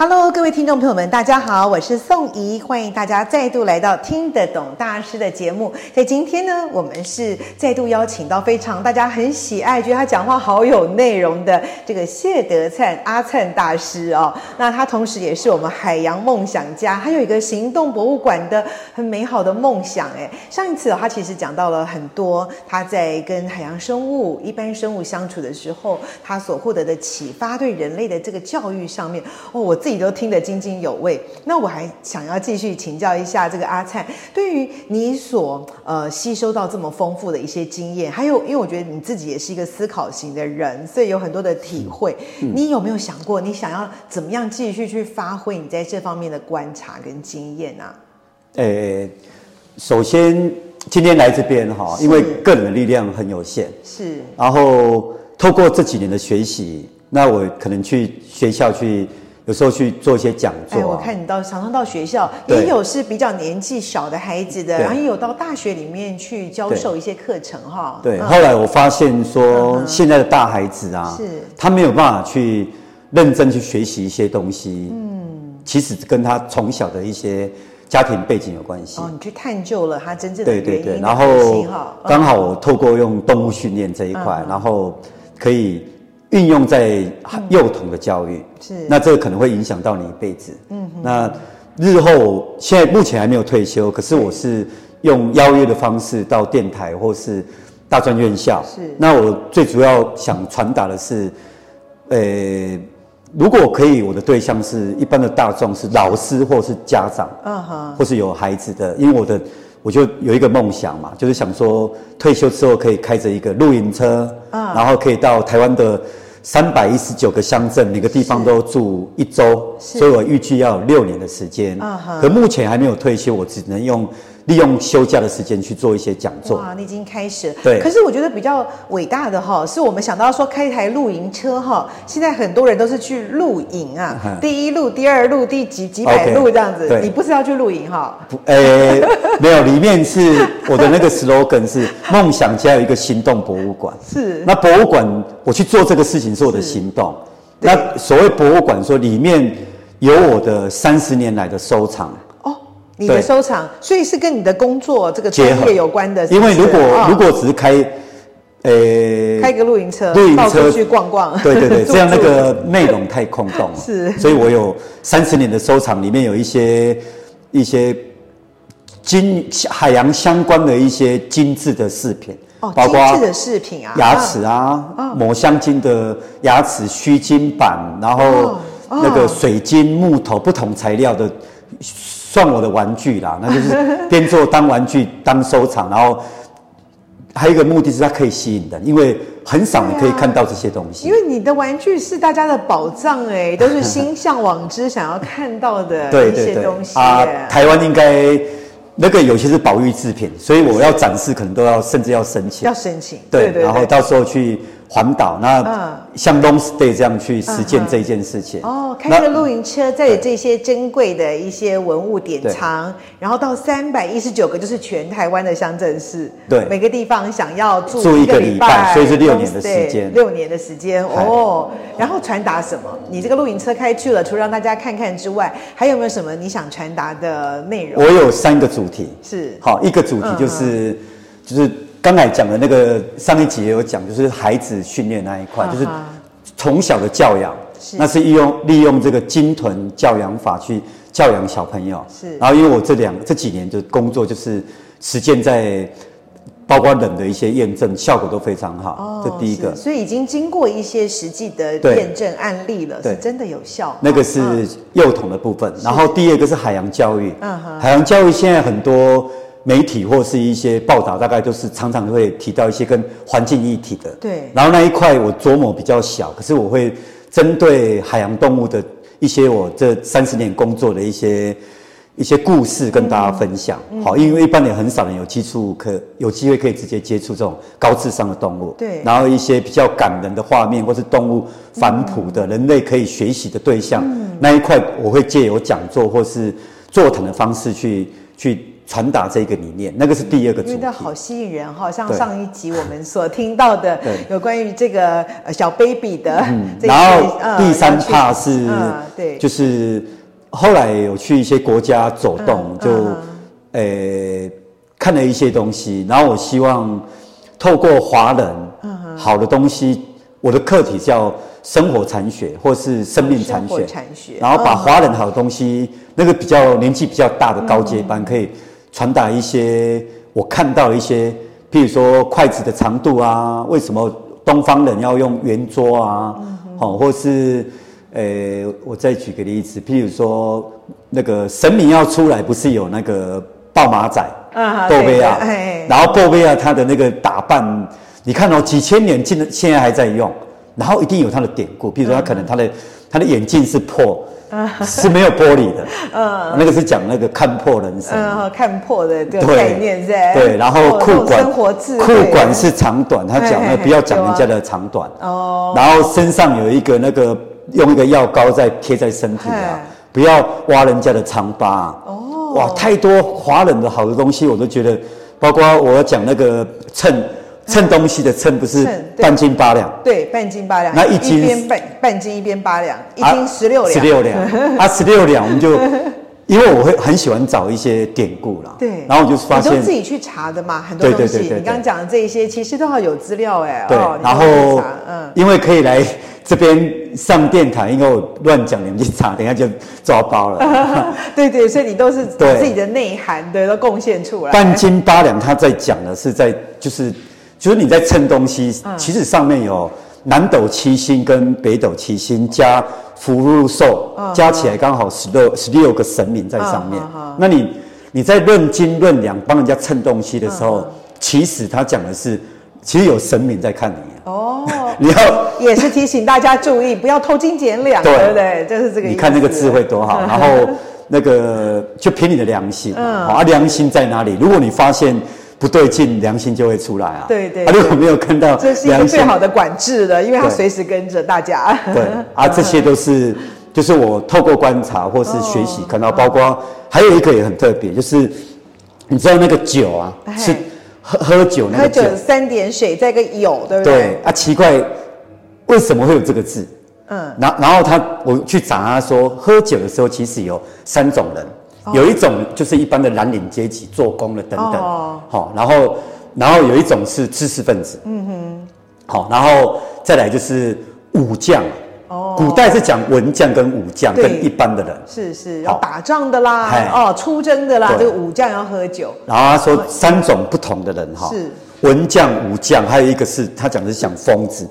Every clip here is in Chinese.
Hello，各位听众朋友们，大家好，我是宋怡，欢迎大家再度来到听得懂大师的节目。在今天呢，我们是再度邀请到非常大家很喜爱，觉得他讲话好有内容的这个谢德灿阿灿大师哦。那他同时也是我们海洋梦想家，他有一个行动博物馆的很美好的梦想。哎，上一次，他其实讲到了很多他在跟海洋生物、一般生物相处的时候，他所获得的启发，对人类的这个教育上面哦，我。自己都听得津津有味，那我还想要继续请教一下这个阿灿，对于你所呃吸收到这么丰富的一些经验，还有因为我觉得你自己也是一个思考型的人，所以有很多的体会。嗯、你有没有想过，你想要怎么样继续去发挥你在这方面的观察跟经验呢、啊？呃、欸，首先今天来这边哈，因为个人的力量很有限，是，然后透过这几年的学习，那我可能去学校去。有时候去做一些讲座、啊。哎，我看你到常常到学校，也有是比较年纪小的孩子的，然后也有到大学里面去教授一些课程哈。对，后来我发现说，现在的大孩子啊，是他没有办法去认真去学习一些东西。嗯，其实跟他从小的一些家庭背景有关系。哦，你去探究了他真正的原因。对对对，然后刚好我透过用动物训练这一块，然后可以。运用在幼童的教育，是那这个可能会影响到你一辈子。嗯，那日后现在目前还没有退休，可是我是用邀约的方式到电台或是大专院校。是，那我最主要想传达的是，呃，如果可以，我的对象是一般的大众，是老师或是家长，嗯哼，或是有孩子的，因为我的。我就有一个梦想嘛，就是想说退休之后可以开着一个露营车，啊，然后可以到台湾的三百一十九个乡镇，每个地方都住一周，所以我预计要有六年的时间。啊，可目前还没有退休，我只能用。利用休假的时间去做一些讲座。哇，你已经开始了。对。可是我觉得比较伟大的哈，是我们想到说开一台露营车哈。现在很多人都是去露营啊，嗯、第一路、第二路、第几几百路这样子。Okay, 你不是要去露营哈？不，呃、欸，没有，里面是我的那个 slogan 是 梦想家有一个行动博物馆。是。那博物馆，我去做这个事情是我的行动。那所谓博物馆，说里面有我的三十年来的收藏。你的收藏，所以是跟你的工作这个专业有关的。因为如果、哦、如果只是开，呃、欸，开个露营车，露营车。去逛逛，对对对，这样那个内容太空洞了。是，所以我有三十年的收藏，里面有一些一些金海洋相关的一些精致的饰品，哦，包括的饰品啊，牙齿啊，哦、抹香鲸的牙齿须金板，然后那个水晶、木头不同材料的。算我的玩具啦，那就是边做当玩具当收藏，然后还有一个目的是它可以吸引人，因为很少你可以看到这些东西。因为你的玩具是大家的宝藏哎，都是心向往之想要看到的一些东西啊。台湾应该那个有些是宝玉制品，所以我要展示可能都要甚至要申请，要申请。对，对对对，然后到时候去。环岛，那像 long stay 这样去实践这件事情。哦，开着露营车，在这些珍贵的一些文物典藏，然后到三百一十九个，就是全台湾的乡镇市。对，每个地方想要住一个礼拜，所以是六年的时间。六年的时间哦，然后传达什么？你这个露营车开去了，除了让大家看看之外，还有没有什么你想传达的内容？我有三个主题。是，好，一个主题就是就是。刚才讲的那个上一集也有讲，就是孩子训练那一块，就是从小的教养，那是利用利用这个鲸豚教养法去教养小朋友。是，然后因为我这两这几年的工作就是实践在包括冷的一些验证，效果都非常好。哦，这第一个，所以已经经过一些实际的验证案例了，是真的有效。那个是幼童的部分，然后第二个是海洋教育。嗯哼，海洋教育现在很多。媒体或是一些报道，大概都是常常会提到一些跟环境议题的。对。然后那一块我琢磨比较小，可是我会针对海洋动物的一些我这三十年工作的一些一些故事跟大家分享。好，因为一般也很少人有机触可有机会可以直接接触这种高智商的动物。对。然后一些比较感人的画面，或是动物反哺的人类可以学习的对象，那一块我会借由讲座或是座谈的方式去去。传达这个理念，那个是第二个主题。因为好吸引人哈，像上一集我们所听到的，有关于这个小 baby 的。嗯，然后第三 part 是，对，就是后来有去一些国家走动，就呃看了一些东西，然后我希望透过华人好的东西，我的课题叫生活禅学或是生命禅学，然后把华人好的东西，那个比较年纪比较大的高阶班可以。传达一些我看到一些，譬如说筷子的长度啊，为什么东方人要用圆桌啊？好、嗯，或是，呃、欸，我再举个例子，譬如说那个神明要出来，不是有那个抱马仔，啊，波贝亚，然后波贝亚他的那个打扮，你看哦，几千年，现现在还在用，然后一定有他的典故，譬如说他可能他的、嗯、他的眼镜是破。是没有玻璃的，嗯，那个是讲那个看破人生，嗯，看破的这个概念在，对，然后裤管，裤管是长短，他讲了不要讲人家的长短，哦，然后身上有一个那个用一个药膏在贴在身体啊，不要挖人家的疮疤，哦，哇，太多华人的好的东西我都觉得，包括我要讲那个秤。称东西的称不是半斤八两，对，半斤八两。那一斤半半斤一边八两，一斤十六两。十六两 啊，十六两，我们就因为我会很喜欢找一些典故啦，对，然后我就发现你都自己去查的嘛，很多东西，你刚刚讲的这一些其实都要有资料哎，对，然后嗯，因为可以来这边上电台，因为我乱讲你们去查，等一下就抓包了。对对，所以你都是把自己的内涵对都贡献出来。半斤八两，他在讲的是在就是。就是你在称东西，其实上面有南斗七星跟北斗七星加福禄寿，加起来刚好十六十六个神明在上面。那你你在论斤论两帮人家称东西的时候，其实他讲的是，其实有神明在看你。哦，你要 也是提醒大家注意，不要偷斤减两，对不对？就是这个。你看那个智慧多好，然后那个就凭你的良心，啊，良心在哪里？如果你发现。不对劲，良心就会出来啊！对对，啊，如果没有看到，这是一个最好的管制了，因为他随时跟着大家。对啊，这些都是，就是我透过观察或是学习看到，包括还有一个也很特别，就是你知道那个酒啊，是喝喝酒那个酒，三点水再个有，对不对？对啊，奇怪，为什么会有这个字？嗯，然然后他我去找他说，喝酒的时候其实有三种人。有一种就是一般的蓝领阶级做工的等等，好，然后然后有一种是知识分子，嗯哼，好，然后再来就是武将，哦，古代是讲文将跟武将跟一般的人，是是要打仗的啦，哦，出征的啦，这个武将要喝酒，然后他说三种不同的人哈，是。文将武将，还有一个是他讲的是讲疯子。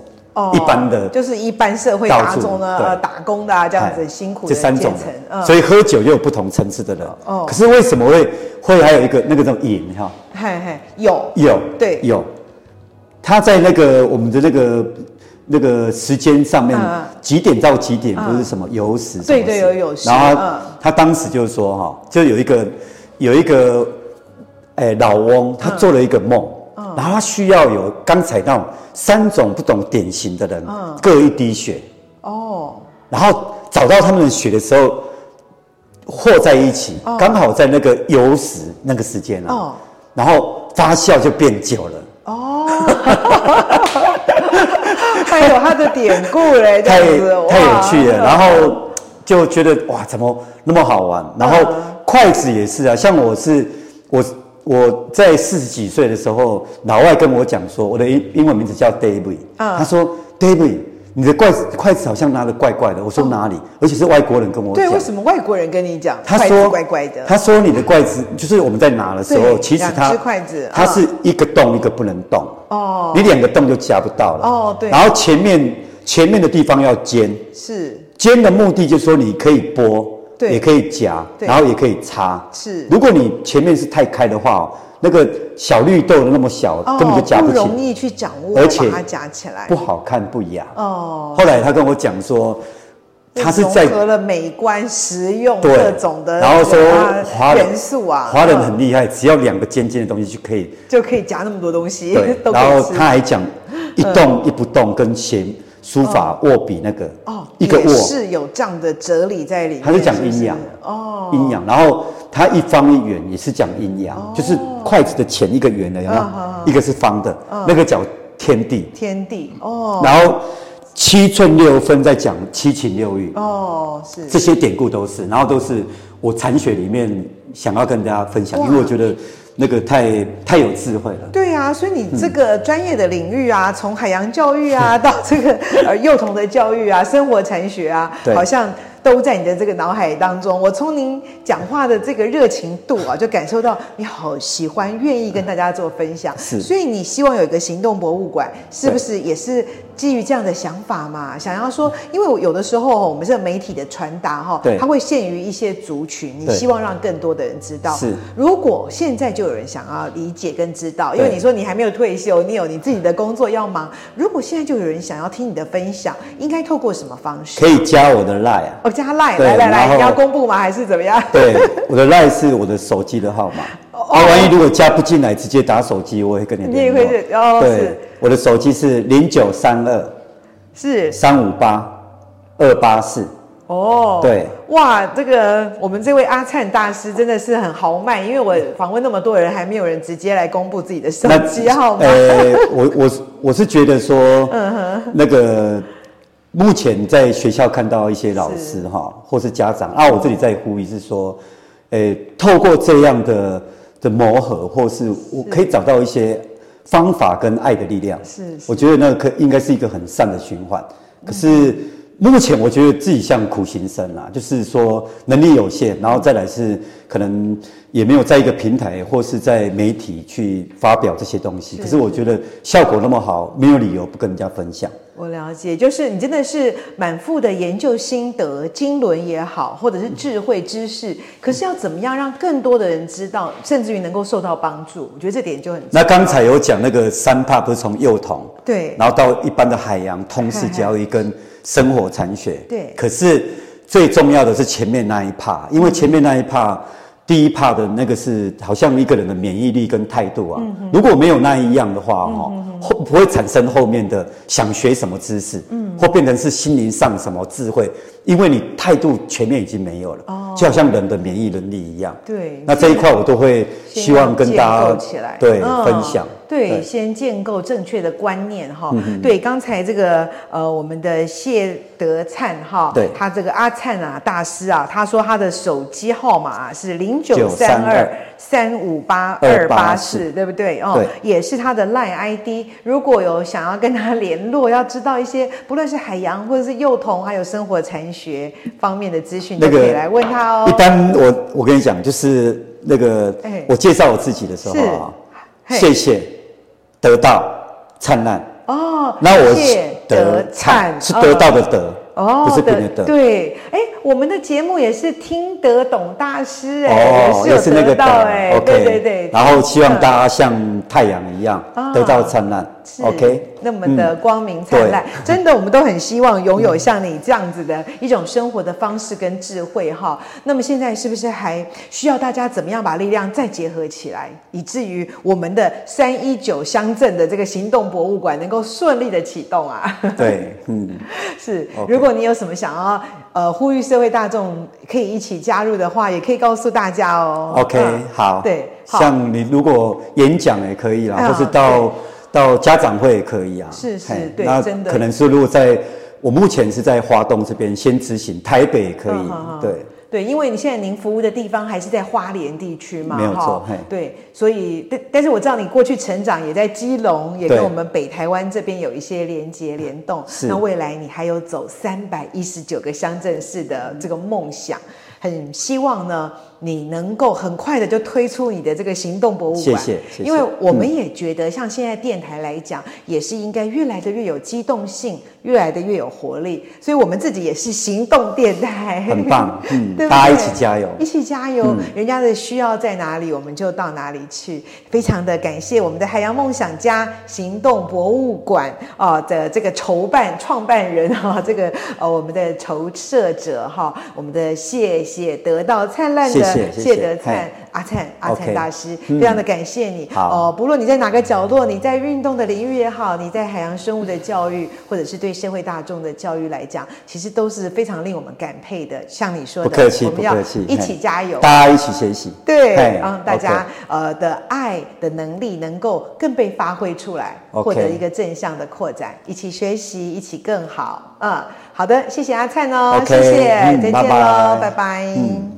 一般的就是一般社会大众呢，呃，打工的啊，这样子辛苦的这三种人，所以喝酒又有不同层次的人。哦，可是为什么会会还有一个那个叫瘾哈？嘿嘿，有有对有，他在那个我们的那个那个时间上面几点到几点不是什么有时？对对有有时。然后他他当时就是说哈，就有一个有一个哎老翁，他做了一个梦。然后他需要有刚才那种三种不同典型的人，各一滴血。哦。然后找到他们的血的时候，和在一起，刚好在那个酉时那个时间哦。然后发酵就变酒了。哦。还有他的典故嘞，太太有趣了。然后就觉得哇，怎么那么好玩？然后筷子也是啊，像我是我。我在四十几岁的时候，老外跟我讲说，我的英英文名字叫 David。他说：“David，你的筷子筷子好像拿的怪怪的。”我说：“哪里？”而且是外国人跟我讲。对，为什么外国人跟你讲？他说：“怪怪的。”他说：“你的筷子就是我们在拿的时候，其实它筷子它是一个洞一个不能动哦，你两个洞就夹不到了哦。对，然后前面前面的地方要尖，是尖的目的就是说你可以剥。对，也可以夹，然后也可以插。是，如果你前面是太开的话，那个小绿豆那么小，哦、根本就夹不起，不容易去掌握，而且把它夹起来，不好看不雅。哦，后来他跟我讲说。它是在融合了美观、实用各种的，然后说华人元素啊，华人很厉害，只要两个尖尖的东西就可以，就可以夹那么多东西。对，然后他还讲一动一不动跟写书法握笔那个哦，一个握。是有这样的哲理在里面。他是讲阴阳哦，阴阳，然后它一方一圆也是讲阴阳，就是筷子的前一个圆的，有没有？一个是方的，那个叫天地，天地哦，然后。七寸六分在讲七情六欲。哦，是。这些典故都是，然后都是我禅学里面想要跟大家分享，因为我觉得那个太太有智慧了。对啊，所以你这个专业的领域啊，从海洋教育啊 到这个呃幼童的教育啊，生活禅学啊，好像。都在你的这个脑海当中。我从您讲话的这个热情度啊，就感受到你好喜欢、愿意跟大家做分享。是，所以你希望有一个行动博物馆，是不是也是基于这样的想法嘛？想要说，因为有的时候我们这个媒体的传达哈，它会限于一些族群，你希望让更多的人知道。是，如果现在就有人想要理解跟知道，因为你说你还没有退休，你有你自己的工作要忙。如果现在就有人想要听你的分享，应该透过什么方式？可以加我的 Line 啊。加 line，来来来，你要公布吗？还是怎么样？对，我的 line 是我的手机的号码。哦，万一如果加不进来，直接打手机，我会跟你联络。你也会是哦，对，我的手机是零九三二，是三五八二八四。哦，对，哇，这个我们这位阿灿大师真的是很豪迈，因为我访问那么多人，还没有人直接来公布自己的手机号码。呃，我我我是觉得说，嗯哼，那个。目前在学校看到一些老师哈，或是家长啊，我这里在呼吁是说，诶，透过这样的的磨合，或是我可以找到一些方法跟爱的力量，是，我觉得那可应该是一个很善的循环。可是目前我觉得自己像苦行僧啦，就是说能力有限，然后再来是可能也没有在一个平台或是在媒体去发表这些东西。可是我觉得效果那么好，没有理由不跟人家分享。我了解，就是你真的是满腹的研究心得、经纶也好，或者是智慧知识，嗯、可是要怎么样让更多的人知道，甚至于能够受到帮助？我觉得这点就很。那刚才有讲那个三怕，不是从幼童对，然后到一般的海洋通识教育跟生活禅学对，可是最重要的是前面那一趴，因为前面那一怕。第一趴的那个是好像一个人的免疫力跟态度啊，如果没有那一样的话，哈，后不会产生后面的想学什么知识，嗯，或变成是心灵上什么智慧？因为你态度前面已经没有了，哦，就好像人的免疫能力一样，对，那这一块我都会希望跟大家对分享。对，先建构正确的观念哈。对，刚才这个呃，我们的谢德灿哈，对，他这个阿灿啊大师啊，他说他的手机号码是零九三二三五八二八四，对不对？哦，也是他的 Line ID。如果有想要跟他联络，要知道一些不论是海洋或者是幼童，还有生活禅学方面的资讯，都可以来问他哦。一般我我跟你讲，就是那个我介绍我自己的时候啊，谢谢。得到灿烂哦，那我得灿是得到的得哦，不是别的得。对，哎，我们的节目也是听得懂大师哎，也是那个得哎，对对对。然后希望大家像太阳一样得到灿烂，OK。那么的光明灿烂，真的，我们都很希望拥有像你这样子的一种生活的方式跟智慧哈。那么现在是不是还需要大家怎么样把力量再结合起来，以至于我们的三一九乡镇的这个行动博物馆能够顺利的启动啊？对，嗯，是。如果你有什么想要呃呼吁社会大众可以一起加入的话，也可以告诉大家哦。OK，好。对，像你如果演讲也可以啦，或是到。到家长会也可以啊，是是，对，那真的可能是如果在我目前是在华东这边先执行，台北也可以，嗯、对对，因为你现在您服务的地方还是在花莲地区嘛，没有错，对，所以但但是我知道你过去成长也在基隆，也跟我们北台湾这边有一些连接联动，那未来你还有走三百一十九个乡镇市的这个梦想。很希望呢。你能够很快的就推出你的这个行动博物馆，谢谢，谢谢。因为我们也觉得，像现在电台来讲，嗯、也是应该越来的越有机动性，越来的越有活力。所以，我们自己也是行动电台，很棒，嗯，对对大家一起加油，一起加油。嗯、人家的需要在哪里，我们就到哪里去。非常的感谢我们的海洋梦想家行动博物馆啊的这个筹办创办人哈，这个呃我们的筹设者哈，我们的谢谢得到灿烂的。谢德灿阿灿阿灿大师非常的感谢你。哦、不论你在哪个角落，你在运动的领域也好，你在海洋生物的教育，或者是对社会大众的教育来讲，其实都是非常令我们感佩的。像你说的，不客气，我们要一起加油，大家一起学习，对，让大家呃的爱的能力能够更被发挥出来，获得一个正向的扩展，一起学习，一起更好。嗯，好的，谢谢阿灿哦，okay, 谢谢，嗯、再见喽，拜拜。拜拜嗯